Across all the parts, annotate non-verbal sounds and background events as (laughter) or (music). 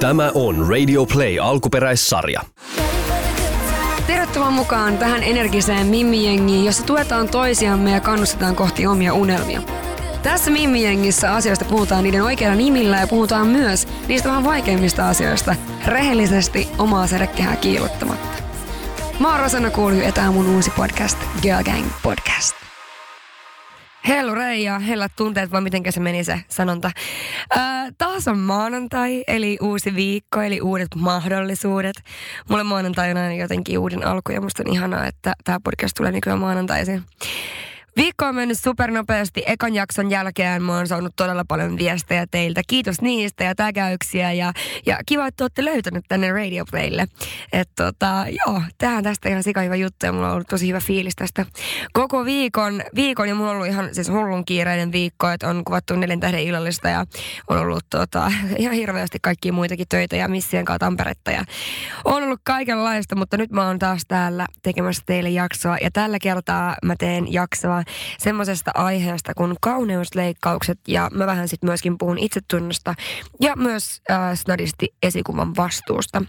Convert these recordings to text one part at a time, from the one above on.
Tämä on Radio Play alkuperäissarja. Tervetuloa mukaan tähän energiseen Mimmi-jengiin, jossa tuetaan toisiamme ja kannustetaan kohti omia unelmia. Tässä Mimmi-jengissä asioista puhutaan niiden oikeilla nimillä ja puhutaan myös niistä vähän vaikeimmista asioista rehellisesti omaa sedekehää kiilottamatta. Mä oon Rosanna Kuulju ja tää on mun uusi podcast, Girl Gang Podcast. Hello Reija, hellät tunteet, vai miten se meni se sanonta. Ää, taas on maanantai, eli uusi viikko, eli uudet mahdollisuudet. Mulle maanantai on aina jotenkin uuden alku, ja musta on ihanaa, että tämä podcast tulee nykyään maanantaisin. Viikko on mennyt supernopeasti. Ekan jakson jälkeen mä oon saanut todella paljon viestejä teiltä. Kiitos niistä ja tägäyksiä ja, ja kiva, että olette löytänyt tänne Radio Playlle. Et tota, joo, tähän tästä ihan sika hyvä juttu ja mulla on ollut tosi hyvä fiilis tästä koko viikon. Viikon ja mulla on ollut ihan siis hullun kiireinen viikko, että on kuvattu neljän tähden illallista ja on ollut tota, (laughs) ihan hirveästi kaikkia muitakin töitä ja missien kanssa Tamperetta ja on ollut kaikenlaista, mutta nyt mä oon taas täällä tekemässä teille jaksoa ja tällä kertaa mä teen jaksoa semmoisesta aiheesta kuin kauneusleikkaukset ja mä vähän sitten myöskin puhun itsetunnosta ja myös äh, snadisti esikuvan vastuusta.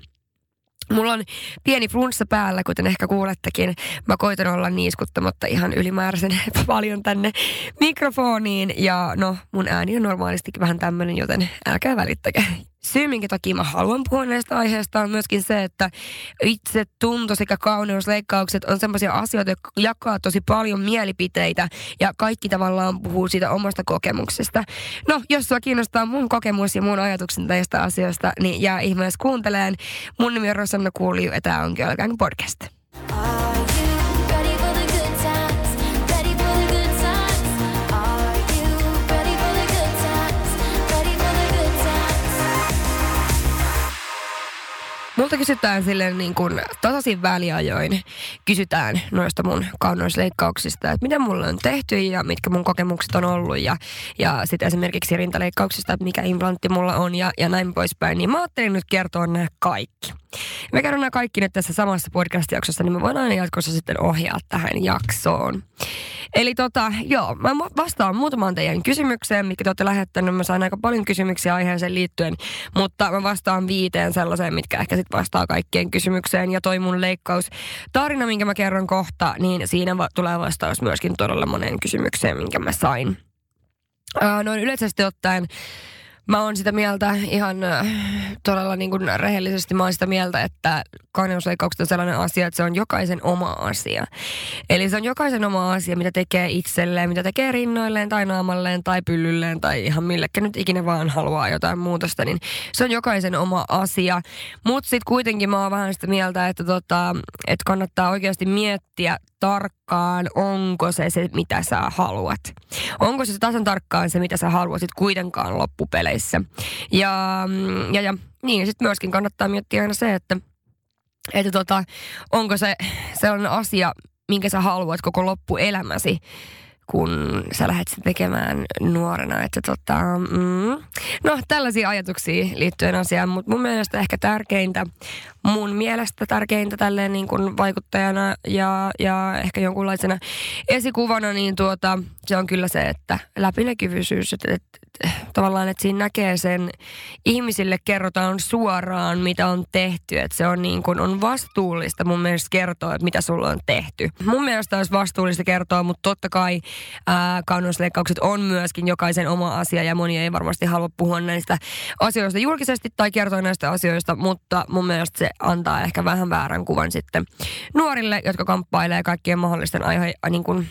Mulla on pieni flunssa päällä, kuten ehkä kuulettekin. Mä koitan olla niiskuttamatta ihan ylimääräisen (laughs) paljon tänne mikrofoniin. Ja no, mun ääni on normaalistikin vähän tämmönen, joten älkää välittäkää syy, minkä takia mä haluan puhua näistä aiheista, on myöskin se, että itse tunto sekä kauneusleikkaukset on sellaisia asioita, jotka jakaa tosi paljon mielipiteitä ja kaikki tavallaan puhuu siitä omasta kokemuksesta. No, jos sua kiinnostaa mun kokemus ja mun ajatuksen näistä asioista, niin jää ihmeessä kuunteleen. Mun nimi on Rosanna Kuuliju ja tää on Girl Gang Podcast. Multa kysytään silleen niin kuin tasaisin väliajoin, kysytään noista mun kaunoisleikkauksista, että mitä mulla on tehty ja mitkä mun kokemukset on ollut ja, ja sitten esimerkiksi rintaleikkauksista, että mikä implantti mulla on ja, ja näin poispäin. Niin mä ajattelin nyt kertoa nämä kaikki. Me käydään nämä kaikki nyt tässä samassa podcast-jaksossa, niin me voidaan aina jatkossa sitten ohjaa tähän jaksoon. Eli tota, joo, mä vastaan muutamaan teidän kysymykseen, mikä te olette lähettänyt. Mä sain aika paljon kysymyksiä aiheeseen liittyen, mutta mä vastaan viiteen sellaiseen, mitkä ehkä sitten vastaa kaikkien kysymykseen. Ja toi mun leikkaus tarina, minkä mä kerron kohta, niin siinä va- tulee vastaus myöskin todella moneen kysymykseen, minkä mä sain. Ää, noin yleisesti ottaen Mä oon sitä mieltä ihan äh, todella niin kuin rehellisesti, mä oon sitä mieltä, että kauneusleikkaukset on sellainen asia, että se on jokaisen oma asia. Eli se on jokaisen oma asia, mitä tekee itselleen, mitä tekee rinnoilleen tai naamalleen tai pyllylleen tai ihan millekä nyt ikinä vaan haluaa jotain muutosta, niin se on jokaisen oma asia. Mutta sitten kuitenkin mä oon vähän sitä mieltä, että, tota, että kannattaa oikeasti miettiä tarkkaan, onko se se, mitä sä haluat. Onko se tasan tarkkaan se, mitä sä haluaisit kuitenkaan loppupeleissä. Ja, mm, ja, ja niin, sitten myöskin kannattaa miettiä aina se, että, että tota, onko se sellainen asia, minkä sä haluat koko loppuelämäsi kun sä lähdet sen tekemään nuorena. Että tota, mm. No tällaisia ajatuksia liittyen asiaan, mutta mun mielestä ehkä tärkeintä, mun mielestä tärkeintä tälleen niin kuin vaikuttajana ja, ja ehkä jonkunlaisena esikuvana, niin tuota, se on kyllä se, että läpinäkyvyysyys, että, että tavallaan, että siinä näkee sen, ihmisille kerrotaan suoraan, mitä on tehty. Että se on niin kuin, on vastuullista mun mielestä kertoa, että mitä sulla on tehty. Mun mielestä olisi vastuullista kertoa, mutta totta kai ää, on myöskin jokaisen oma asia ja moni ei varmasti halua puhua näistä asioista julkisesti tai kertoa näistä asioista, mutta mun mielestä se antaa ehkä vähän väärän kuvan sitten nuorille, jotka kamppailee kaikkien mahdollisten aihe, niin kuin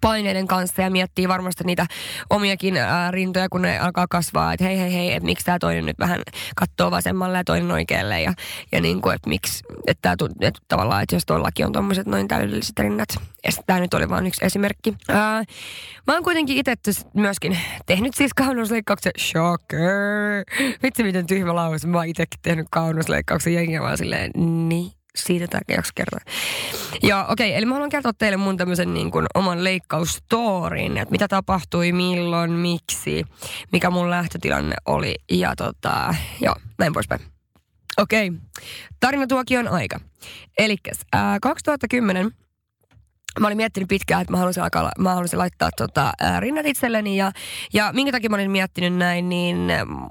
paineiden kanssa ja miettii varmasti niitä omiakin ää, rintoja, kun ne alkaa kasvaa, että hei hei hei, että miksi tämä toinen nyt vähän katsoo vasemmalle ja toinen oikealle ja, ja niin kuin, että miksi, että, tää, että tavallaan, että jos tuollakin on tuommoiset noin täydelliset rinnat. Ja tämä nyt oli vain yksi esimerkki. Ää, mä oon kuitenkin itse myöskin tehnyt siis kauneusleikkauksen. Shocker! Vitsi miten tyhmä lause. Mä oon itsekin tehnyt kauneusleikkauksen jengiä vaan silleen, niin siitä tämä jakso kertoa. Ja okei, okay, eli mä haluan kertoa teille mun tämmöisen niin kuin oman leikkaustorin, että mitä tapahtui, milloin, miksi, mikä mun lähtötilanne oli ja tota, joo, näin poispäin. Okei, okay. tarinatuokion aika. Eli 2010 mä olin miettinyt pitkään, että mä haluaisin, alkaa, mä haluaisin laittaa tota, rinnat itselleni ja, ja minkä takia mä olin miettinyt näin, niin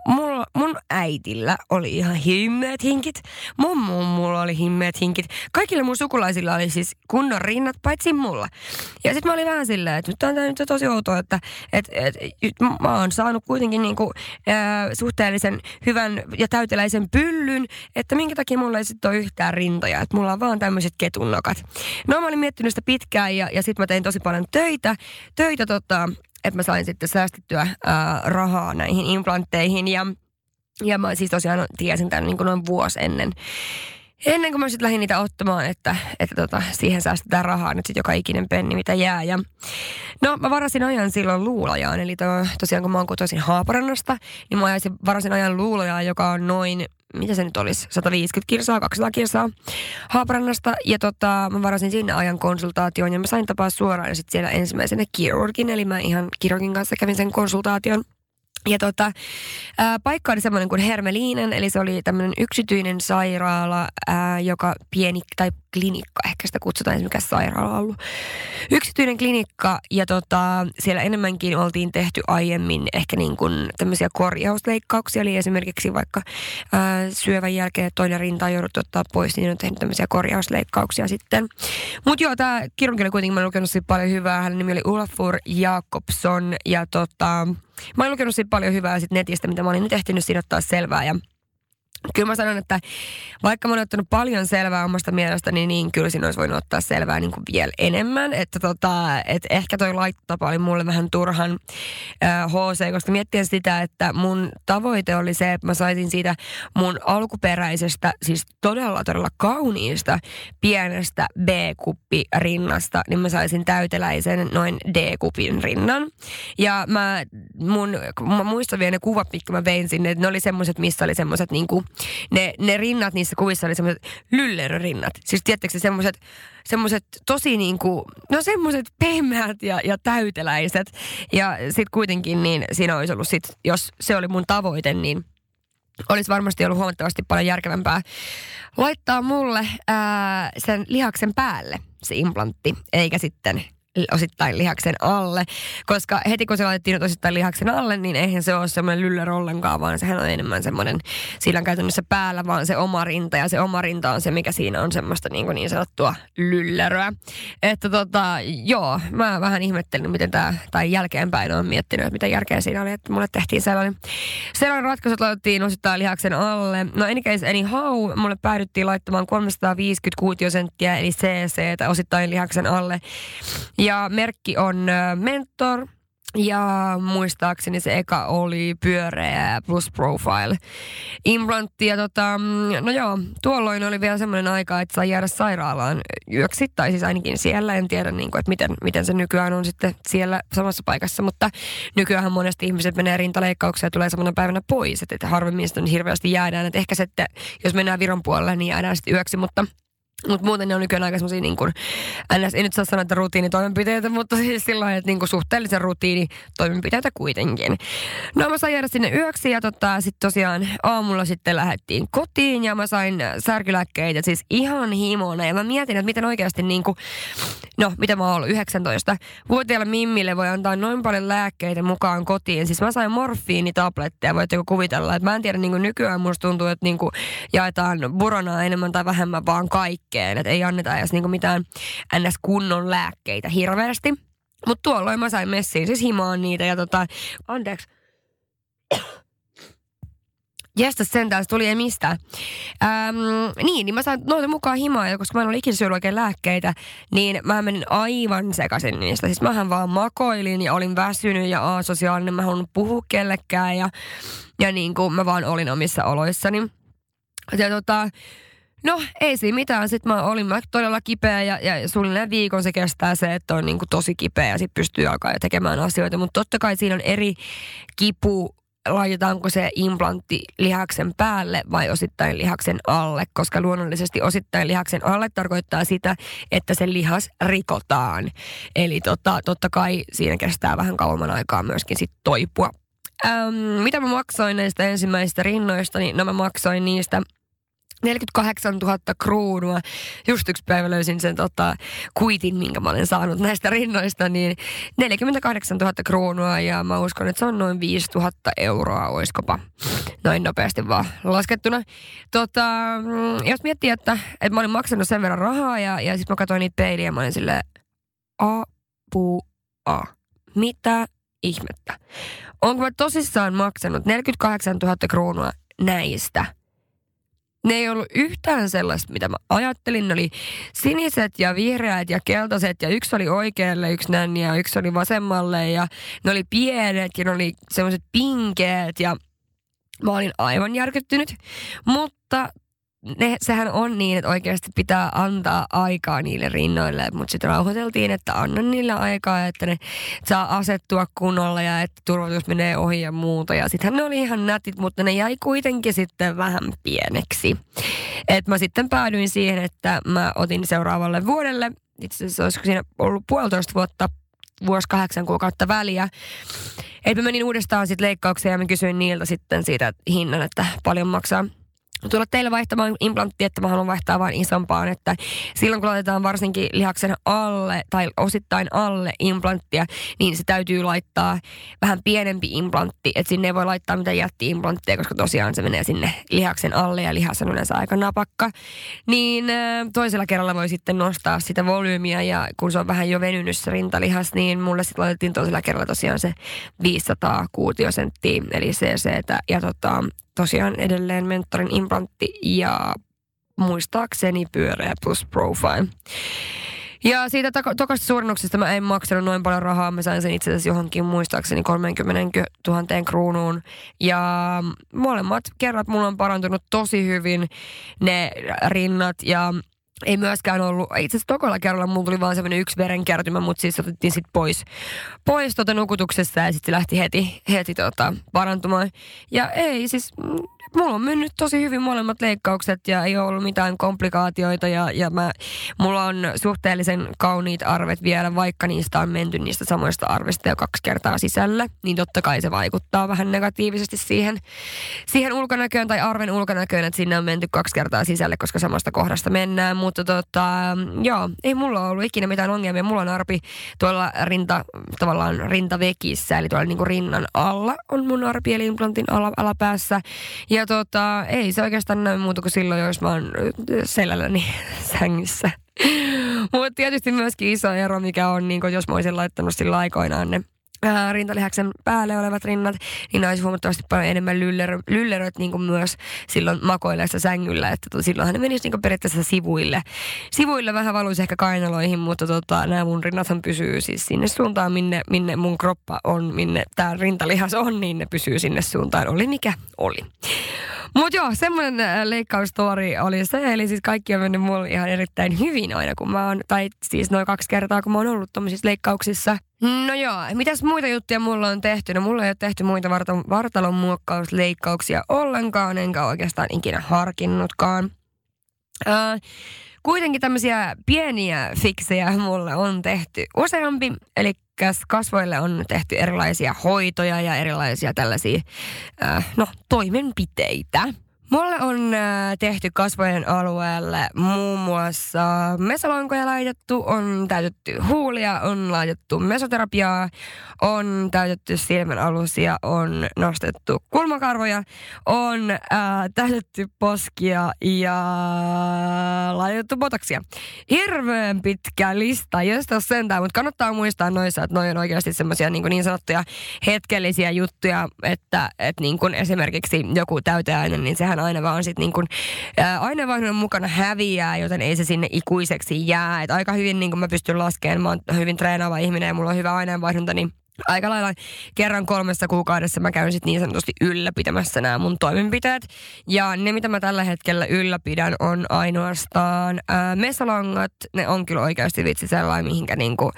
mulla mulla, mun äitillä oli ihan himmeet hinkit. Mun mummulla oli himmeet hinkit. Kaikilla mun sukulaisilla oli siis kunnon rinnat, paitsi mulla. Ja sitten mä olin vähän silleen, että nyt on tämä nyt tosi outoa, että et, et, et, mä oon saanut kuitenkin niinku, ää, suhteellisen hyvän ja täyteläisen pyllyn, että minkä takia mulla ei sitten ole yhtään rintoja, että mulla on vaan tämmöiset ketunnokat. No mä olin miettinyt sitä pitkään ja, ja sitten mä tein tosi paljon töitä, töitä tota, että mä sain sitten säästettyä ää, rahaa näihin implantteihin ja, ja mä siis tosiaan tiesin tämän niin kuin noin vuosi ennen. Ennen kuin mä sitten lähdin niitä ottamaan, että, että tota, siihen säästetään rahaa nyt sitten joka ikinen penni, mitä jää. Ja, no mä varasin ajan silloin luulajaan, eli to, tosiaan kun mä oon kotoisin Haaparannasta, niin mä varasin ajan luulajaan, joka on noin mitä se nyt olisi, 150 kilsaa, 200 kilsaa Haaparannasta. Ja tota, mä varasin sinne ajan konsultaation ja mä sain tapaa suoraan ja sitten siellä ensimmäisenä kirurgin, eli mä ihan kirurgin kanssa kävin sen konsultaation. Ja tota, ää, paikka oli semmoinen kuin Hermeliinen, eli se oli tämmöinen yksityinen sairaala, ää, joka pieni, tai klinikka, ehkä sitä kutsutaan, mikä sairaala ollut. Yksityinen klinikka, ja tota, siellä enemmänkin oltiin tehty aiemmin ehkä niin kuin tämmöisiä korjausleikkauksia, eli esimerkiksi vaikka ää, syövän jälkeen toinen rinta on jouduttu ottaa pois, niin on tehnyt tämmöisiä korjausleikkauksia sitten. Mutta joo, tämä kirurgi oli kuitenkin, mä lukenut paljon hyvää, hänen nimi oli Ulfur Jakobson, ja tota, Mä oon lukenut siitä paljon hyvää sit netistä, mitä mä olin nyt ehtinyt siinä ottaa selvää. Ja kyllä mä sanon, että vaikka mä oon ottanut paljon selvää omasta mielestäni, niin kyllä siinä olisi voinut ottaa selvää niin kuin vielä enemmän. Että tota, et ehkä toi laittotapa oli mulle vähän turhan äh, HC, koska miettien sitä, että mun tavoite oli se, että mä saisin siitä mun alkuperäisestä, siis todella todella kauniista pienestä B-kuppi rinnasta, niin mä saisin täyteläisen noin D-kupin rinnan. Ja mä, mun, mä muistan vielä ne kuvat, mitkä mä vein sinne, että ne oli semmoiset, missä oli semmoiset niin kuin ne, ne rinnat niissä kuvissa oli semmoiset lyllerörinnat. Siis tiettäkö semmoiset semmoiset tosi niin kuin, no semmoiset pehmeät ja, ja täyteläiset. Ja sitten kuitenkin niin siinä olisi ollut sit, jos se oli mun tavoite, niin olisi varmasti ollut huomattavasti paljon järkevämpää laittaa mulle ää, sen lihaksen päälle se implantti, eikä sitten osittain lihaksen alle. Koska heti kun se laitettiin osittain lihaksen alle, niin eihän se ole semmoinen lyller ollenkaan, vaan sehän on enemmän semmoinen, sillä on käytännössä päällä vaan se oma rinta. Ja se oma rinta on se, mikä siinä on semmoista niin, kuin niin sanottua lylleröä. Että tota, joo, mä vähän ihmettelin, miten tämä, tai jälkeenpäin on miettinyt, että mitä järkeä siinä oli, että mulle tehtiin sellainen, sellainen ratkaisu, että laitettiin osittain lihaksen alle. No any case, anyhow, mulle päädyttiin laittamaan 350 kuutiosenttiä, eli CC, osittain lihaksen alle. Ja merkki on Mentor. Ja muistaakseni se eka oli pyöreä plus profile implantti. Ja tota, no joo, tuolloin oli vielä semmoinen aika, että sai jäädä sairaalaan yöksi. Tai siis ainakin siellä, en tiedä niin kuin, että miten, miten se nykyään on sitten siellä samassa paikassa. Mutta nykyään monesti ihmiset menee rintaleikkauksia ja tulee samana päivänä pois. Että harvemmin sitten hirveästi jäädään. Että ehkä sitten, jos mennään Viron puolelle, niin jäädään sitten yöksi. Mutta mutta muuten ne on nykyään aika semmoisia niin kuin, ns. ei nyt saa sanoa, että rutiinitoimenpiteitä, mutta siis sillä että niin kuin suhteellisen rutiinitoimenpiteitä kuitenkin. No mä sain jäädä sinne yöksi ja tota, sitten tosiaan aamulla sitten lähdettiin kotiin ja mä sain särkylääkkeitä siis ihan himona. Ja mä mietin, että miten oikeasti niin kuin, no mitä mä oon ollut 19. Vuotiaalla Mimmille voi antaa noin paljon lääkkeitä mukaan kotiin. Siis mä sain morfiinitabletteja, voitteko kuvitella. Että mä en tiedä, niin kuin nykyään musta tuntuu, että niin kuin jaetaan buronaa enemmän tai vähemmän vaan kaikki kaikkeen. Että ei anneta edes niinku mitään ns. kunnon lääkkeitä hirveästi. Mutta tuolloin mä sain messiin siis himaan niitä ja tota, anteeksi. (coughs) Jästä sentään, tuli ei mistään. Ähm, niin, niin mä sain noita mukaan himaa, ja koska mä en ole ikinä syönyt oikein lääkkeitä, niin mä menin aivan sekaisin niistä. Siis mähän vaan makoilin ja olin väsynyt ja asosiaalinen, mä halunnut puhua kellekään ja, ja niin kuin mä vaan olin omissa oloissani. Ja tota, No ei siinä mitään. Sitten mä olin mä todella kipeä ja, ja suunnilleen viikon se kestää se, että on niin kuin tosi kipeä ja sitten pystyy alkaa tekemään asioita. Mutta totta kai siinä on eri kipu, laitetaanko se implantti lihaksen päälle vai osittain lihaksen alle, koska luonnollisesti osittain lihaksen alle tarkoittaa sitä, että se lihas rikotaan. Eli tota, totta kai siinä kestää vähän kauemman aikaa myöskin sit toipua. Ähm, mitä mä maksoin näistä ensimmäisistä rinnoista, niin no mä maksoin niistä 48 000 kruunua. Just yksi päivä löysin sen tota, kuitin, minkä mä olen saanut näistä rinnoista, niin 48 000 kruunua ja mä uskon, että se on noin 5 000 euroa, oiskopa noin nopeasti vaan laskettuna. Tota, mm, jos miettii, että, että mä olin maksanut sen verran rahaa ja, ja sitten mä katsoin niitä peiliä ja mä olin silleen, apua, mitä ihmettä. Onko mä tosissaan maksanut 48 000 kruunua näistä – ne ei ollut yhtään sellaista, mitä mä ajattelin. Ne oli siniset ja vihreät ja keltaiset ja yksi oli oikealle, yksi nänni ja yksi oli vasemmalle ja ne oli pienet ja ne oli semmoiset pinkeet ja mä olin aivan järkyttynyt. Mutta ne, sehän on niin, että oikeasti pitää antaa aikaa niille rinnoille, mutta sitten rauhoiteltiin, että annan niille aikaa, että ne saa asettua kunnolla ja että turvallisuus menee ohi ja muuta. Ja sittenhän ne oli ihan nätit, mutta ne jäi kuitenkin sitten vähän pieneksi. Et mä sitten päädyin siihen, että mä otin seuraavalle vuodelle, itse asiassa olisiko siinä ollut puolitoista vuotta, vuosi kahdeksan kuukautta väliä, että mä menin uudestaan sitten leikkaukseen ja mä kysyin niiltä sitten siitä hinnan, että paljon maksaa tulla teille vaihtamaan implantti, että mä haluan vaihtaa vain isompaan, että silloin kun laitetaan varsinkin lihaksen alle tai osittain alle implanttia, niin se täytyy laittaa vähän pienempi implantti, että sinne ei voi laittaa mitään jätti-implantteja, koska tosiaan se menee sinne lihaksen alle ja lihas on yleensä aika napakka. Niin toisella kerralla voi sitten nostaa sitä volyymiä ja kun se on vähän jo venynyt se rintalihas, niin mulle sitten laitettiin toisella kerralla tosiaan se 500 kuutiosenttiä, eli CC ja tota, tosiaan edelleen mentorin implantti ja muistaakseni pyöreä plus profile. Ja siitä to- tokasta suurennuksesta mä en maksanut noin paljon rahaa. Mä sain sen itse asiassa johonkin muistaakseni 30 000 kruunuun. Ja molemmat kerrat mulla on parantunut tosi hyvin ne rinnat ja ei myöskään ollut, itse asiassa tokolla kerralla mulla tuli vaan semmoinen yksi verenkertymä, mutta siis otettiin sitten pois, pois tuota nukutuksesta ja sitten se lähti heti, heti tota, parantumaan. Ja ei siis, mulla on mennyt tosi hyvin molemmat leikkaukset ja ei ole ollut mitään komplikaatioita ja, ja mä, mulla on suhteellisen kauniit arvet vielä, vaikka niistä on menty niistä samoista arvista jo kaksi kertaa sisällä, niin totta kai se vaikuttaa vähän negatiivisesti siihen, siihen ulkonäköön tai arven ulkonäköön, että sinne on menty kaksi kertaa sisälle, koska samasta kohdasta mennään, mutta tota, joo, ei mulla ollut ikinä mitään ongelmia. Mulla on arpi tuolla rinta, tavallaan rintavekissä, eli tuolla niinku rinnan alla on mun arpi, eli implantin ala, alapäässä. Ja tota, ei se oikeastaan näy muuta kuin silloin, jos mä oon selälläni (laughs) sängyssä. Mutta tietysti myöskin iso ero, mikä on, niin jos mä olisin laittanut sillä aikoinaan ne ää, rintalihaksen päälle olevat rinnat, niin olisi huomattavasti paljon enemmän lyller, lylleröt niin kuin myös silloin makoilleessa sängyllä, että silloinhan ne menisi niin periaatteessa sivuille. Sivuille vähän valuisi ehkä kainaloihin, mutta tota, nämä mun rinnathan pysyy siis sinne suuntaan, minne, minne mun kroppa on, minne tämä rintalihas on, niin ne pysyy sinne suuntaan, oli mikä oli. Mutta joo, semmoinen äh, leikkaustori oli se, eli siis kaikki on mennyt mulle ihan erittäin hyvin aina, kun mä oon, tai siis noin kaksi kertaa, kun mä oon ollut tommosissa leikkauksissa. No joo, mitäs muita juttuja mulla on tehty? No mulla ei ole tehty muita vartalon, muokkausleikkauksia ollenkaan, enkä oikeastaan ikinä harkinnutkaan. Uh, kuitenkin tämmöisiä pieniä fiksejä mulle on tehty useampi, eli kasvoille on tehty erilaisia hoitoja ja erilaisia tällaisia, äh, no, toimenpiteitä. Mulle on äh, tehty kasvojen alueelle muun muassa mesolankoja laitettu, on täytetty huulia, on laitettu mesoterapiaa, on täytetty silmän alusia, on nostettu kulmakarvoja, on äh, täytetty poskia ja laitettu botaksia. Hirveän pitkä lista, jos tässä sentään, mutta kannattaa muistaa noissa, että noin on oikeasti semmoisia niin, niin sanottuja hetkellisiä juttuja, että, että niin kuin esimerkiksi joku täyteaine, niin sehän aina vaan sit niin kuin, ää, aineenvaihdunnan mukana häviää, joten ei se sinne ikuiseksi jää. Et aika hyvin niin kuin mä pystyn laskemaan, mä oon hyvin treenaava ihminen ja mulla on hyvä aineenvaihdunta, niin aika lailla kerran kolmessa kuukaudessa mä käyn sit niin sanotusti ylläpitämässä nämä mun toimenpiteet. Ja ne, mitä mä tällä hetkellä ylläpidän, on ainoastaan ää, mesalangat. Ne on kyllä oikeasti vitsi sellainen, mihinkä niinku,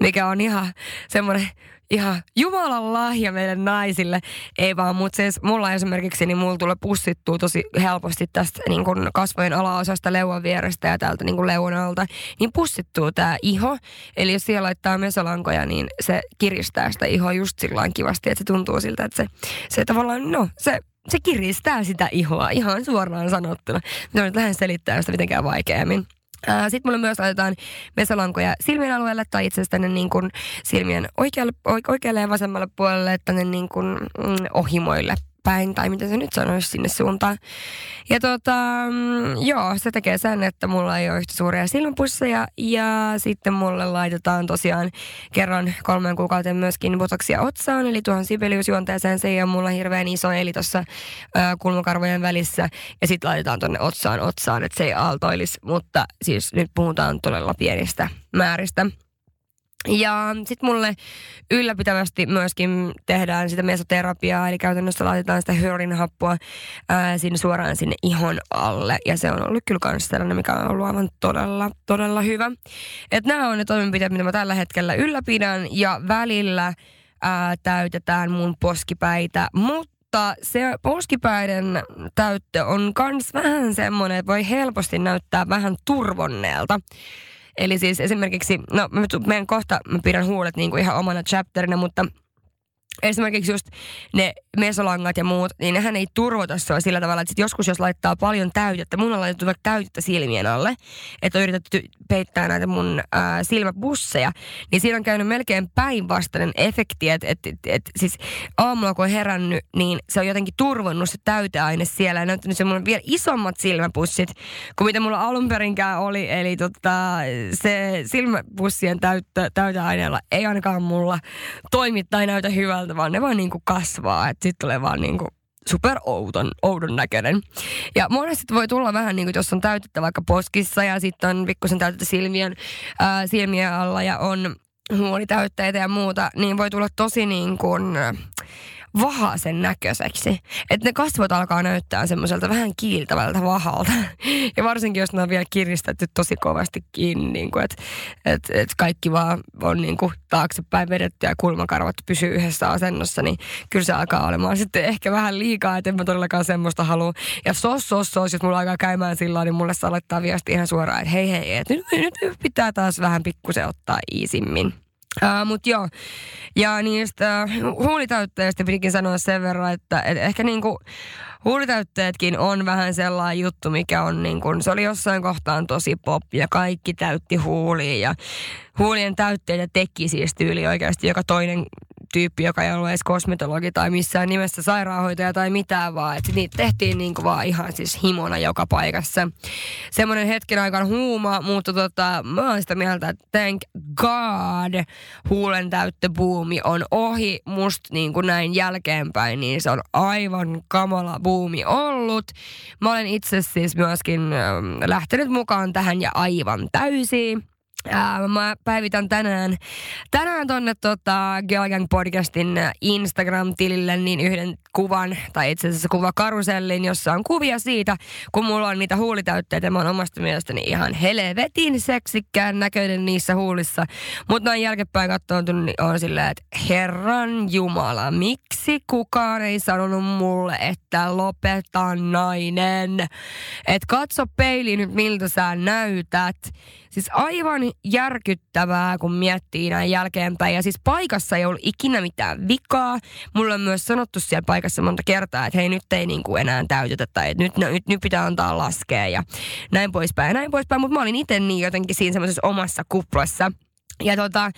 mikä on ihan semmoinen ihan Jumalan lahja meille naisille. Ei vaan, mutta siis mulla esimerkiksi, niin mulla tulee pussittua tosi helposti tästä niin kun kasvojen alaosasta leuan vierestä ja täältä niin leunalta, niin pussittuu tämä iho. Eli jos siellä laittaa mesolankoja, niin se kiristää sitä ihoa just sillä kivasti, että se tuntuu siltä, että se, se tavallaan, no, se se kiristää sitä ihoa ihan suoraan sanottuna. Mä nyt lähden selittämään sitä mitenkään vaikeammin. Sitten mulle myös laitetaan mesalankoja silmien alueelle tai itse asiassa tänne niin kuin silmien oikealle, oikealle ja vasemmalle puolelle tänne niin kuin, mm, ohimoille päin, tai miten se nyt sanoisi sinne suuntaan. Ja tota, mm, joo, se tekee sen, että mulla ei ole yhtä suuria silmäpusseja, ja sitten mulle laitetaan tosiaan kerran kolmen kuukauden myöskin botoksia otsaan, eli tuohon sibeliusjuonteeseen, se ei ole mulla hirveän iso, eli tuossa kulmakarvojen välissä, ja sitten laitetaan tonne otsaan otsaan, että se ei aaltoilisi, mutta siis nyt puhutaan todella pienistä määristä. Ja sitten mulle ylläpitävästi myöskin tehdään sitä mesoterapiaa, eli käytännössä laitetaan sitä happoa ää, sinne suoraan sinne ihon alle. Ja se on ollut kyllä myös sellainen, mikä on ollut aivan todella, todella hyvä. Että nämä on ne toimenpiteet, mitä mä tällä hetkellä ylläpidän ja välillä ää, täytetään mun poskipäitä, mutta se poskipäiden täyttö on kans vähän semmoinen, että voi helposti näyttää vähän turvonneelta. Eli siis esimerkiksi, no mä kohta, mä pidän huulet niin kuin ihan omana chapterina, mutta esimerkiksi just ne mesolangat ja muut, niin nehän ei turvota sua sillä tavalla, että sit joskus jos laittaa paljon täytettä, mun on laitettu vaikka täytettä silmien alle, että on yritetty peittää näitä mun ää, silmäbusseja, niin siinä on käynyt melkein päinvastainen efekti, että et, et, et, siis aamulla kun on herännyt, niin se on jotenkin turvonnut se täyteaine siellä ja näyttänyt se mulle vielä isommat silmäpussit kuin mitä mulla alun perinkään oli, eli tota, se silmäpussien täyttö, täyteaineella ei ainakaan mulla toimi tai näytä hyvältä, vaan ne vaan niinku kasvaa, että sitten tulee vaan niinku super oudon, oudon näköinen. Ja monesti voi tulla vähän niin kuin, jos on täytettä vaikka poskissa ja sitten on pikkusen täytettä silmien, ää, silmien alla ja on huolitäytteitä ja muuta, niin voi tulla tosi niin kuin, vahasen näköiseksi. Että ne kasvot alkaa näyttää semmoiselta vähän kiiltävältä vahalta. (laughs) Ja varsinkin, jos ne on vielä kiristetty tosi kovasti kiinni, niin kuin, että et, et kaikki vaan on niin kuin taaksepäin vedetty ja kulmakarvat pysyy yhdessä asennossa, niin kyllä se alkaa olemaan sitten ehkä vähän liikaa, että en mä todellakaan semmoista halua. Ja sos, sos, sos, jos mulla alkaa käymään sillä niin mulle saa laittaa viesti ihan suoraan, että hei hei, että nyt, nyt pitää taas vähän pikkusen ottaa iisimmin. Uh, Mutta joo, ja niistä huulitäytteistä pitikin sanoa sen verran, että et ehkä niinku huulitäytteetkin on vähän sellainen juttu, mikä on niin kuin, se oli jossain kohtaan tosi pop ja kaikki täytti huuliin ja huulien täytteitä teki siis tyyli oikeasti joka toinen tyyppi, joka ei ollut edes kosmetologi tai missään nimessä sairaanhoitaja tai mitään, vaan että niitä tehtiin niin kuin vaan ihan siis himona joka paikassa. Semmoinen hetken aikaan huuma, mutta tota, mä oon sitä mieltä, että thank God huulen täyttöbuumi on ohi musta niin kuin näin jälkeenpäin, niin se on aivan kamala buumi ollut. Mä olen itse siis myöskin ähm, lähtenyt mukaan tähän ja aivan täysin. Ää, mä päivitän tänään, tänään tonne tota, Girl podcastin Instagram-tilille niin yhden kuvan, tai itse asiassa kuvakarusellin, jossa on kuvia siitä, kun mulla on niitä huulitäytteitä. Mä oon omasta mielestäni ihan helvetin seksikkään näköinen niissä huulissa. Mutta näin jälkeenpäin katsoen niin on silleen, että Herran Jumala, miksi kukaan ei sanonut mulle, että lopeta nainen. Että katso peiliin nyt, miltä sä näytät. Siis aivan järkyttävää, kun miettii näin jälkeenpäin. Ja siis paikassa ei ollut ikinä mitään vikaa. Mulla on myös sanottu siellä paikassa monta kertaa, että hei nyt ei niinku enää täytetä tai että nyt, nyt, nyt pitää antaa laskea ja näin poispäin ja näin poispäin. Mutta mä olin itse niin jotenkin siinä semmoisessa omassa kuplassa. Ja tota,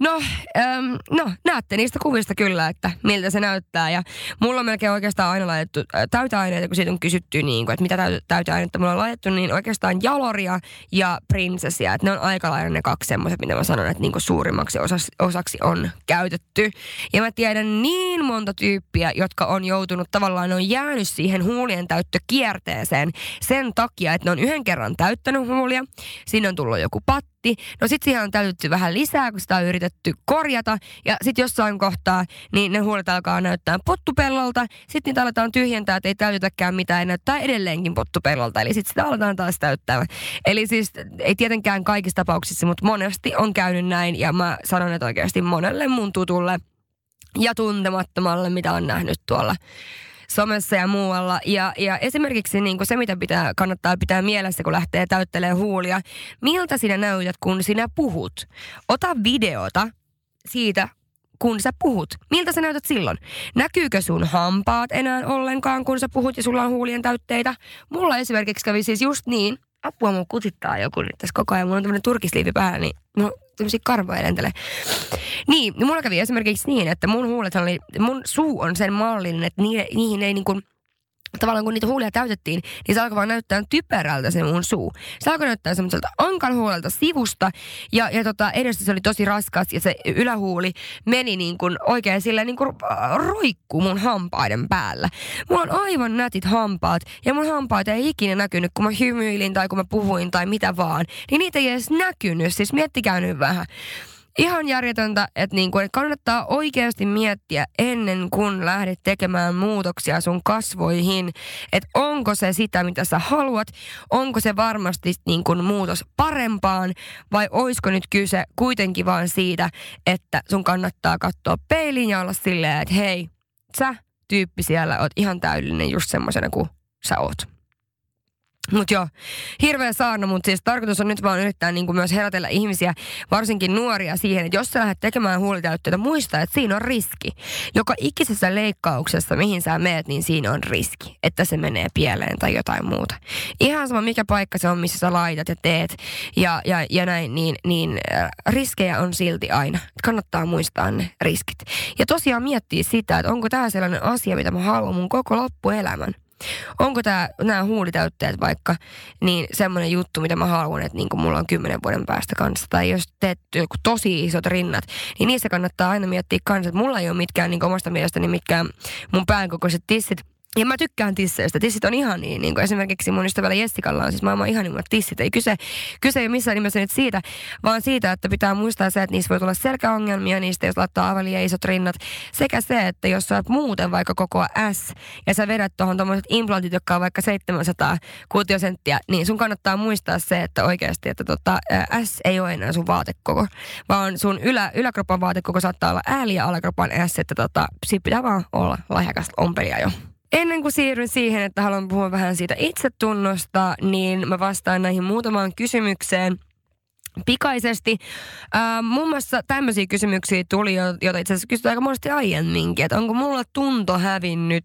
No, ähm, no, näette niistä kuvista kyllä, että miltä se näyttää. Ja mulla on melkein oikeastaan aina laitettu äh, täyteaineita, kun siitä on kysytty, niin kuin, että mitä täyteainetta mulla on laitettu, niin oikeastaan jaloria ja prinsessia. Että ne on aika lailla ne kaksi semmoiset, mitä mä sanon, että niin kuin suurimmaksi osaksi, osaksi on käytetty. Ja mä tiedän niin monta tyyppiä, jotka on joutunut tavallaan, ne on jäänyt siihen huulien täyttökierteeseen sen takia, että ne on yhden kerran täyttänyt huulia. Siinä on tullut joku pat paketti. No sit siihen on täytetty vähän lisää, kun sitä on yritetty korjata. Ja sit jossain kohtaa, niin ne huolet alkaa näyttää pottupellolta. Sitten niitä aletaan tyhjentää, että ei täytetäkään mitään. Ja näyttää edelleenkin pottupellolta. Eli sit sitä aletaan taas täyttää. Eli siis ei tietenkään kaikissa tapauksissa, mutta monesti on käynyt näin. Ja mä sanon, että oikeasti monelle mun tutulle ja tuntemattomalle, mitä on nähnyt tuolla somessa ja muualla. Ja, ja esimerkiksi niin kuin se, mitä pitää, kannattaa pitää mielessä, kun lähtee täyttelemään huulia. Miltä sinä näytät, kun sinä puhut? Ota videota siitä, kun sä puhut. Miltä sä näytät silloin? Näkyykö sun hampaat enää ollenkaan, kun sä puhut ja sulla on huulien täytteitä? Mulla esimerkiksi kävi siis just niin, apua mun kutittaa joku nyt tässä koko ajan. Mulla on tämmönen turkisliivi päällä, niin mulla tämmöisiä karvoja lentelee. Niin, mulla kävi esimerkiksi niin, että mun huulet oli, mun suu on sen mallinen, että niihin, niihin ei niin kuin tavallaan kun niitä huulia täytettiin, niin se alkoi vaan näyttää typerältä se mun suu. Se alkoi näyttää semmoiselta ankan huolelta sivusta ja, ja tota, edestä se oli tosi raskas ja se ylähuuli meni niin kuin oikein sillä niin kuin äh, roikku mun hampaiden päällä. Mulla on aivan nätit hampaat ja mun hampaat ei ikinä näkynyt, kun mä hymyilin tai kun mä puhuin tai mitä vaan. Niin niitä ei edes näkynyt, siis miettikää nyt vähän ihan järjetöntä, että niin kuin, kannattaa oikeasti miettiä ennen kuin lähdet tekemään muutoksia sun kasvoihin, että onko se sitä, mitä sä haluat, onko se varmasti niin kuin muutos parempaan? Vai oisko nyt kyse kuitenkin vaan siitä, että sun kannattaa katsoa peiliin ja olla silleen, että hei, sä tyyppi siellä oot ihan täydellinen just semmoisena kuin sä oot. Mutta joo, hirveä saarna, mutta siis tarkoitus on nyt vaan yrittää niin kuin myös herätellä ihmisiä, varsinkin nuoria siihen, että jos sä lähdet tekemään huulitäyttöitä, muista, että siinä on riski. Joka ikisessä leikkauksessa, mihin sä meet, niin siinä on riski, että se menee pieleen tai jotain muuta. Ihan sama, mikä paikka se on, missä sä laitat ja teet ja, ja, ja näin, niin, niin äh, riskejä on silti aina. Kannattaa muistaa ne riskit. Ja tosiaan miettiä sitä, että onko tämä sellainen asia, mitä mä haluan mun koko loppuelämän. Onko tämä, nämä huulitäytteet vaikka niin semmoinen juttu, mitä mä haluan, että niin mulla on kymmenen vuoden päästä kanssa. Tai jos teet joku tosi isot rinnat, niin niissä kannattaa aina miettiä kanssa, että mulla ei ole mitkään niin omasta mielestäni mitkään mun pään kokoiset tissit ja mä tykkään tisseistä. Tissit on ihan niin, niin kuin esimerkiksi mun ystävälläJessikalla on siis maailman ihanimmat tissit. Ei kyse, kyse ei missään nimessä nyt siitä, vaan siitä, että pitää muistaa se, että niissä voi tulla selkäongelmia, niistä jos laittaa aivan liian isot rinnat. Sekä se, että jos sä oot muuten vaikka koko S ja sä vedät tuohon tuommoiset implantit, jotka on vaikka 700 kuutiosenttiä, niin sun kannattaa muistaa se, että oikeasti, että tota, S ei ole enää sun vaatekoko, vaan sun ylä, yläkropan vaatekoko saattaa olla ääli ja alakropan S, että tota, sit pitää vaan olla lahjakas ompelia jo. Ennen kuin siirryn siihen, että haluan puhua vähän siitä itsetunnosta, niin mä vastaan näihin muutamaan kysymykseen – pikaisesti. Äh, muun muassa tämmöisiä kysymyksiä tuli, joita itse asiassa kysytään aika monesti aiemminkin, että onko mulla tunto hävinnyt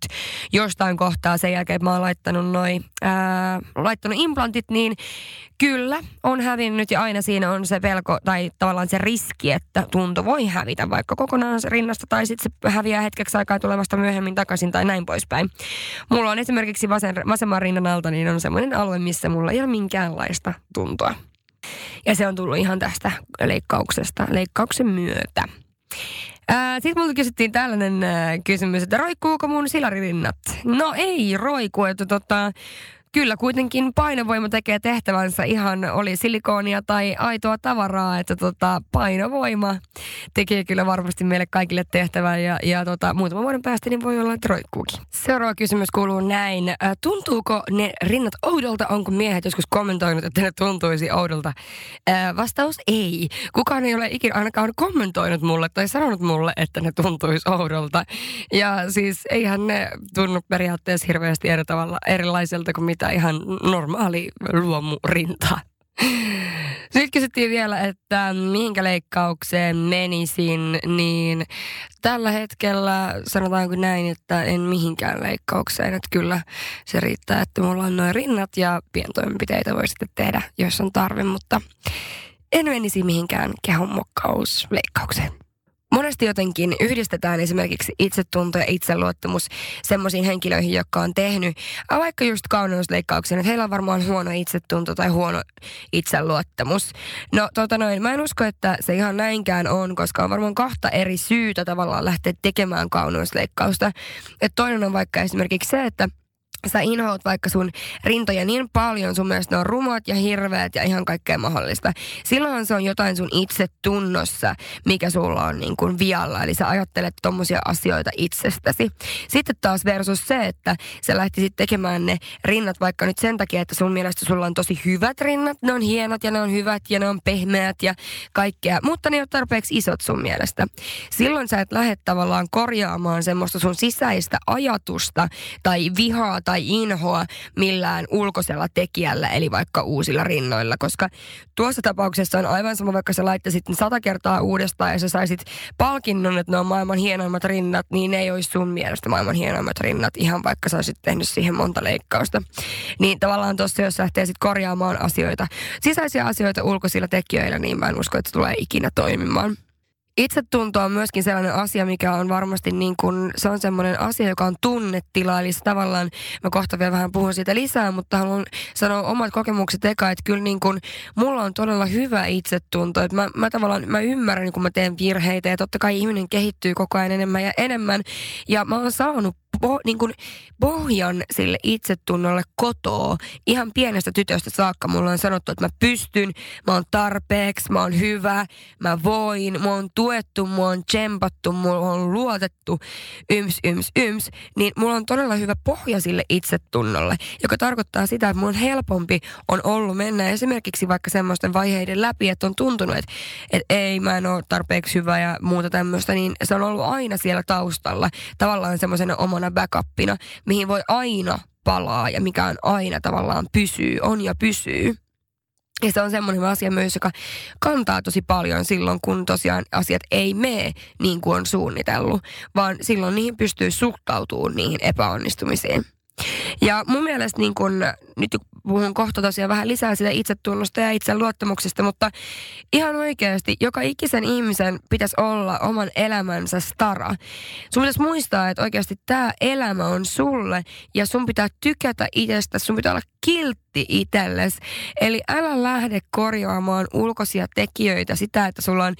jostain kohtaa sen jälkeen, että mä oon laittanut, noi, äh, laittanut implantit, niin kyllä on hävinnyt ja aina siinä on se pelko tai tavallaan se riski, että tunto voi hävitä vaikka kokonaan rinnasta tai sitten se häviää hetkeksi aikaa tulevasta myöhemmin takaisin tai näin poispäin. Mulla on esimerkiksi vasen, vasemman rinnan alta, niin on semmoinen alue, missä mulla ei ole minkäänlaista tuntoa. Ja se on tullut ihan tästä leikkauksesta, leikkauksen myötä. Sitten multa kysyttiin tällainen kysymys, että roikkuuko mun silarinnat? No ei roiku, että tota, kyllä kuitenkin painovoima tekee tehtävänsä ihan oli silikoonia tai aitoa tavaraa, että tota, painovoima tekee kyllä varmasti meille kaikille tehtävän ja, ja tota, muutaman vuoden päästä niin voi olla, että roikkuukin. Seuraava kysymys kuuluu näin. Tuntuuko ne rinnat oudolta? Onko miehet joskus kommentoinut, että ne tuntuisi oudolta? Vastaus ei. Kukaan ei ole ikinä ainakaan kommentoinut mulle tai sanonut mulle, että ne tuntuisi oudolta. Ja siis eihän ne tunnu periaatteessa hirveästi eri tavalla erilaiselta kuin mitä sitä ihan normaali luomurinta. Sitten kysyttiin vielä, että mihinkä leikkaukseen menisin, niin tällä hetkellä sanotaanko näin, että en mihinkään leikkaukseen. Että kyllä se riittää, että mulla on noin rinnat ja pientoimenpiteitä voi sitten tehdä, jos on tarve, mutta en menisi mihinkään kehonmokkausleikkaukseen. Monesti jotenkin yhdistetään esimerkiksi itsetunto ja itseluottamus semmoisiin henkilöihin, jotka on tehnyt vaikka just kauneusleikkauksen, että heillä on varmaan huono itsetunto tai huono itseluottamus. No tota noin, mä en usko, että se ihan näinkään on, koska on varmaan kahta eri syytä tavallaan lähteä tekemään kauneusleikkausta. Et toinen on vaikka esimerkiksi se, että sä inhoat vaikka sun rintoja niin paljon, sun mielestä ne on rumat ja hirveät ja ihan kaikkea mahdollista. Silloin se on jotain sun itse tunnossa, mikä sulla on niin kuin vialla. Eli sä ajattelet tommosia asioita itsestäsi. Sitten taas versus se, että sä lähtisit tekemään ne rinnat vaikka nyt sen takia, että sun mielestä sulla on tosi hyvät rinnat. Ne on hienot ja ne on hyvät ja ne on pehmeät ja kaikkea. Mutta ne ole tarpeeksi isot sun mielestä. Silloin sä et lähde tavallaan korjaamaan semmoista sun sisäistä ajatusta tai vihaa tai tai inhoa millään ulkoisella tekijällä, eli vaikka uusilla rinnoilla, koska tuossa tapauksessa on aivan sama, vaikka sä laittaisit sata kertaa uudestaan ja sä saisit palkinnon, että ne on maailman hienoimmat rinnat, niin ne ei olisi sun mielestä maailman hienoimmat rinnat, ihan vaikka sä olisit tehnyt siihen monta leikkausta. Niin tavallaan tuossa, jos lähtee sitten korjaamaan asioita, sisäisiä asioita ulkoisilla tekijöillä, niin mä en usko, että se tulee ikinä toimimaan. Itsetunto on myöskin sellainen asia, mikä on varmasti niin kuin, se on semmoinen asia, joka on tunnetila. Eli tavallaan, mä kohta vielä vähän puhun siitä lisää, mutta haluan sanoa omat kokemukset eka, että kyllä niin kuin, mulla on todella hyvä itsetunto. Että mä, mä tavallaan, mä ymmärrän, kun mä teen virheitä ja totta kai ihminen kehittyy koko ajan enemmän ja enemmän. Ja mä oon saanut po, niin kuin pohjan sille itsetunnolle kotoa. Ihan pienestä tytöstä saakka mulla on sanottu, että mä pystyn, mä oon tarpeeksi, mä oon hyvä, mä voin, mä oon tuettu, mä oon tsempattu, mulla on luotettu, yms, yms, yms. Niin mulla on todella hyvä pohja sille itsetunnolle, joka tarkoittaa sitä, että mun on helpompi on ollut mennä esimerkiksi vaikka semmoisten vaiheiden läpi, että on tuntunut, että, että ei, mä en ole tarpeeksi hyvä ja muuta tämmöistä, niin se on ollut aina siellä taustalla tavallaan semmoisena omana backupina, mihin voi aina palaa ja mikä on aina tavallaan pysyy, on ja pysyy. Ja se on semmoinen asia myös, joka kantaa tosi paljon silloin, kun tosiaan asiat ei mene niin kuin on suunnitellut, vaan silloin niihin pystyy suhtautumaan niihin epäonnistumisiin. Ja mun mielestä niin kun, nyt puhun kohta tosiaan vähän lisää sitä itsetunnosta ja itseluottamuksesta, mutta ihan oikeasti joka ikisen ihmisen pitäisi olla oman elämänsä stara. Sun pitäisi muistaa, että oikeasti tämä elämä on sulle ja sun pitää tykätä itsestä, sun pitää olla kiltti itsellesi. Eli älä lähde korjaamaan ulkoisia tekijöitä, sitä, että sulla on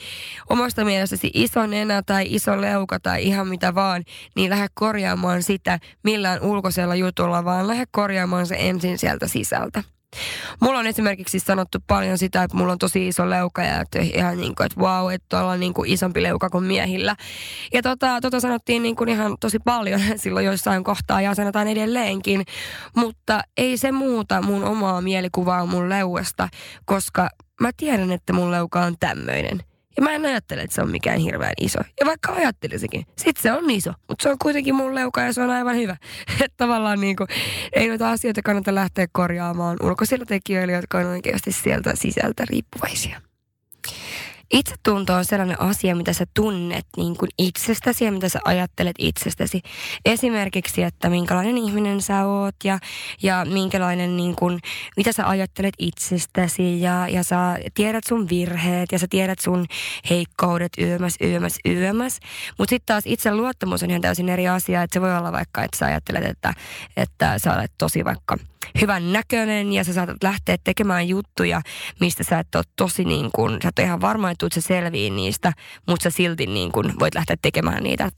omasta mielestäsi iso nenä tai iso leuka tai ihan mitä vaan, niin lähde korjaamaan sitä millään ulkoisella jutulla, vaan lähde korjaamaan se ensin sieltä sisältä. Mulla on esimerkiksi sanottu paljon sitä, että mulla on tosi iso leuka ja että ihan niin kuin, että wow, että tuolla on niin kuin isompi leuka kuin miehillä. Ja tota, tota sanottiin niin kuin ihan tosi paljon (laughs) silloin joissain kohtaa ja sanotaan edelleenkin. Mutta ei se muuta mun omaa mielikuvaa mun leuasta, koska mä tiedän, että mun leuka on tämmöinen. Ja mä en ajattele, että se on mikään hirveän iso. Ja vaikka ajattelisikin, sit se on iso. Mutta se on kuitenkin mun leuka ja se on aivan hyvä. (laughs) Että tavallaan niin kuin, ei noita asioita kannata lähteä korjaamaan ulkoisilla tekijöillä, jotka on oikeasti sieltä sisältä riippuvaisia. Itsetunto on sellainen asia, mitä sä tunnet niin kuin itsestäsi ja mitä sä ajattelet itsestäsi. Esimerkiksi, että minkälainen ihminen sä oot ja, ja minkälainen, niin kuin, mitä sä ajattelet itsestäsi ja, ja sä tiedät sun virheet ja sä tiedät sun heikkoudet yömäs, yömäs, yömäs. Mutta sitten taas itse luottamus on ihan täysin eri asia, että se voi olla vaikka, että sä ajattelet, että, että sä olet tosi vaikka – hyvän näköinen ja sä saatat lähteä tekemään juttuja, mistä sä et ole tosi niin kuin, sä et ole ihan varma, että sä selviin niistä, mutta sä silti niin kuin voit lähteä tekemään niitä.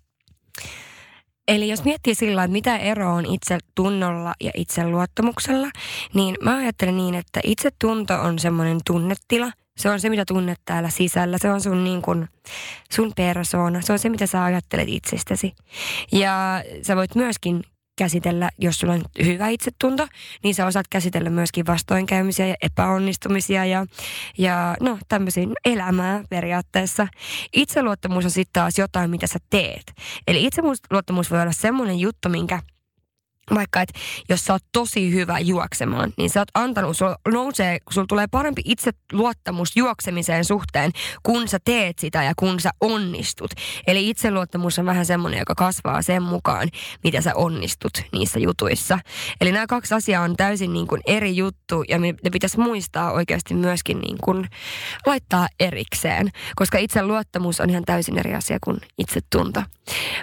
Eli jos miettii sillä, että mitä ero on itse tunnolla ja itseluottamuksella, niin mä ajattelen niin, että itsetunto on semmoinen tunnetila. Se on se, mitä tunnet täällä sisällä. Se on sun, niin kuin, sun persoona. Se on se, mitä sä ajattelet itsestäsi. Ja sä voit myöskin käsitellä, jos sulla on hyvä itsetunto, niin sä osaat käsitellä myöskin vastoinkäymisiä ja epäonnistumisia ja, ja no tämmöisiä elämää periaatteessa. Itseluottamus on sitten taas jotain, mitä sä teet. Eli itseluottamus voi olla semmoinen juttu, minkä – vaikka, että jos sä oot tosi hyvä juoksemaan, niin sä oot antanut, sulla nousee, sulla tulee parempi itseluottamus juoksemiseen suhteen, kun sä teet sitä ja kun sä onnistut. Eli itseluottamus on vähän semmoinen, joka kasvaa sen mukaan, mitä sä onnistut niissä jutuissa. Eli nämä kaksi asiaa on täysin niin kuin eri juttu ja ne pitäisi muistaa oikeasti myöskin niin kuin laittaa erikseen, koska itseluottamus on ihan täysin eri asia kuin itsetunto.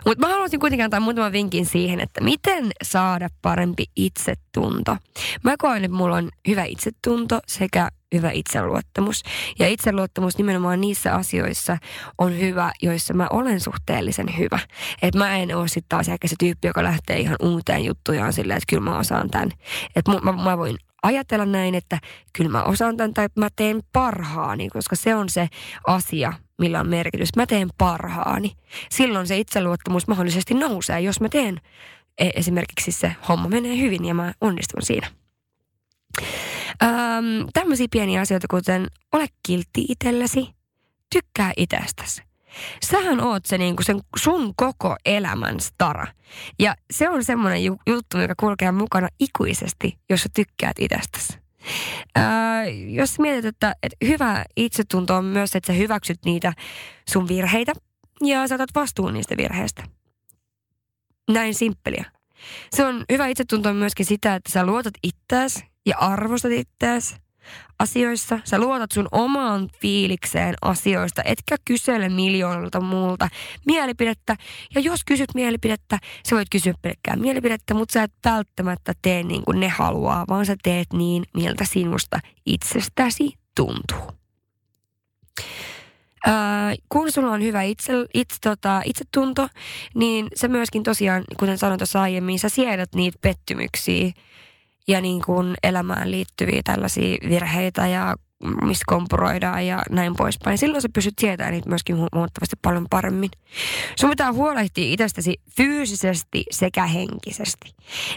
Mutta mä haluaisin kuitenkin antaa muutaman vinkin siihen, että miten saa saada parempi itsetunto. Mä koen, että mulla on hyvä itsetunto sekä hyvä itseluottamus. Ja itseluottamus nimenomaan niissä asioissa on hyvä, joissa mä olen suhteellisen hyvä. Että mä en ole sitten taas ehkä se tyyppi, joka lähtee ihan uuteen juttuun silleen, että kyllä mä osaan tämän. Että mä, mä voin ajatella näin, että kyllä mä osaan tämän tai mä teen parhaani, koska se on se asia, millä on merkitys. Mä teen parhaani. Silloin se itseluottamus mahdollisesti nousee, jos mä teen esimerkiksi se homma menee hyvin ja mä onnistun siinä. Öm, tämmöisiä pieniä asioita, kuten ole kiltti itsellesi, tykkää itsestäsi. Sähän oot se niinku sen sun koko elämän stara. Ja se on semmoinen ju- juttu, joka kulkee mukana ikuisesti, jos sä tykkäät itsestäsi. Ää, jos mietit, että, että hyvä itsetunto on myös, että sä hyväksyt niitä sun virheitä ja saatat vastuun niistä virheistä. Näin simppeliä. Se on hyvä itsetunto myöskin sitä, että sä luotat itseäsi ja arvostat itseäsi asioissa. Sä luotat sun omaan fiilikseen asioista, etkä kysele miljoonalta muulta mielipidettä. Ja jos kysyt mielipidettä, sä voit kysyä pelkkää mielipidettä, mutta sä et välttämättä tee niin kuin ne haluaa, vaan sä teet niin, miltä sinusta itsestäsi tuntuu. Ää, kun sulla on hyvä itse, itse, tota, itsetunto, niin se myöskin tosiaan, kuten sanoin tuossa aiemmin, sä siedät niitä pettymyksiä ja niin kuin elämään liittyviä tällaisia virheitä ja mistä kompuroidaan ja näin poispäin. Silloin sä pystyt sietämään niitä myöskin huomattavasti paljon paremmin. Sun pitää huolehtia itsestäsi fyysisesti sekä henkisesti.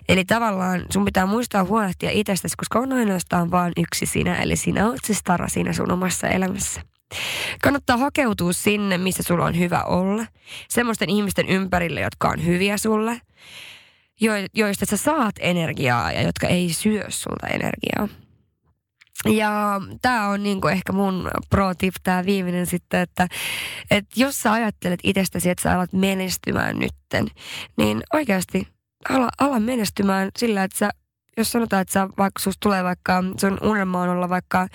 Eli tavallaan sun pitää muistaa huolehtia itsestäsi, koska on ainoastaan vain yksi sinä, eli sinä olet se stara siinä sun omassa elämässä. Kannattaa hakeutua sinne, missä sulla on hyvä olla. Semmoisten ihmisten ympärille, jotka on hyviä sulle, joista sä saat energiaa ja jotka ei syö sulta energiaa. Ja tämä on niinku ehkä mun pro tip, tämä viimeinen sitten, että, että jos sä ajattelet itsestäsi, että sä alat menestymään nytten, niin oikeasti ala, ala menestymään sillä, että sä jos sanotaan, että sä, vaikka susta tulee vaikka, sun unelma on olla vaikka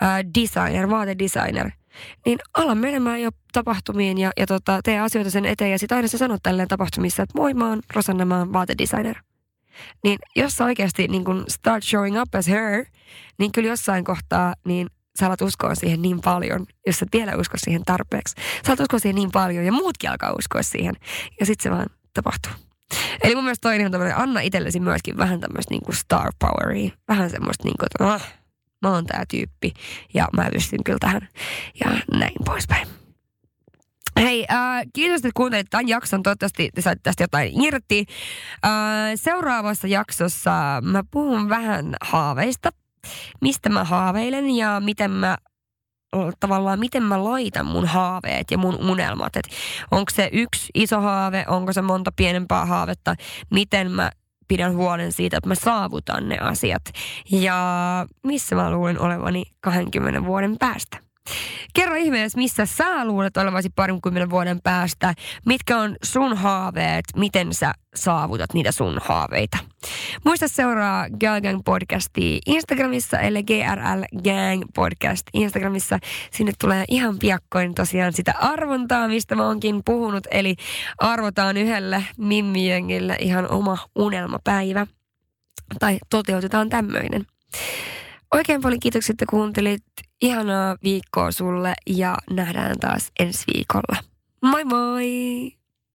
ää, designer, vaatedesigner, niin ala menemään jo tapahtumiin ja, ja tota, tee asioita sen eteen. Ja sitten aina sä sanot tälleen tapahtumissa, että moi mä oon Rosanna, mä oon vaatedesigner. Niin jos sä oikeasti niin kun start showing up as her, niin kyllä jossain kohtaa niin sä alat uskoa siihen niin paljon, jos sä vielä usko siihen tarpeeksi. Sä alat uskoa siihen niin paljon ja muutkin alkaa uskoa siihen. Ja sitten se vaan tapahtuu. Eli mun mielestä toinen on tämmöinen, anna itsellesi myöskin vähän tämmöistä niin kuin star poweria. Vähän semmoista niin kuin, että ah, mä oon tää tyyppi ja mä pystyn kyllä tähän ja näin poispäin. Hei, äh, kiitos, että kuuntelit tämän jakson. Toivottavasti te saitte tästä jotain irti. Äh, seuraavassa jaksossa mä puhun vähän haaveista. Mistä mä haaveilen ja miten mä tavallaan, miten mä laitan mun haaveet ja mun unelmat. Et onko se yksi iso haave, onko se monta pienempää haavetta, miten mä pidän huolen siitä, että mä saavutan ne asiat. Ja missä mä luulen olevani 20 vuoden päästä. Kerro ihmeessä, missä sä luulet olevasi parinkymmenen vuoden päästä. Mitkä on sun haaveet, miten sä saavutat niitä sun haaveita. Muista seuraa Girl Gang podcastia Instagramissa, eli GRL Gang podcast Instagramissa. Sinne tulee ihan piakkoin tosiaan sitä arvontaa, mistä mä oonkin puhunut. Eli arvotaan yhdelle mimmijengille ihan oma unelmapäivä. Tai toteutetaan tämmöinen. Oikein paljon kiitoksia, että kuuntelit. Ihanaa viikkoa sulle ja nähdään taas ensi viikolla. Moi moi!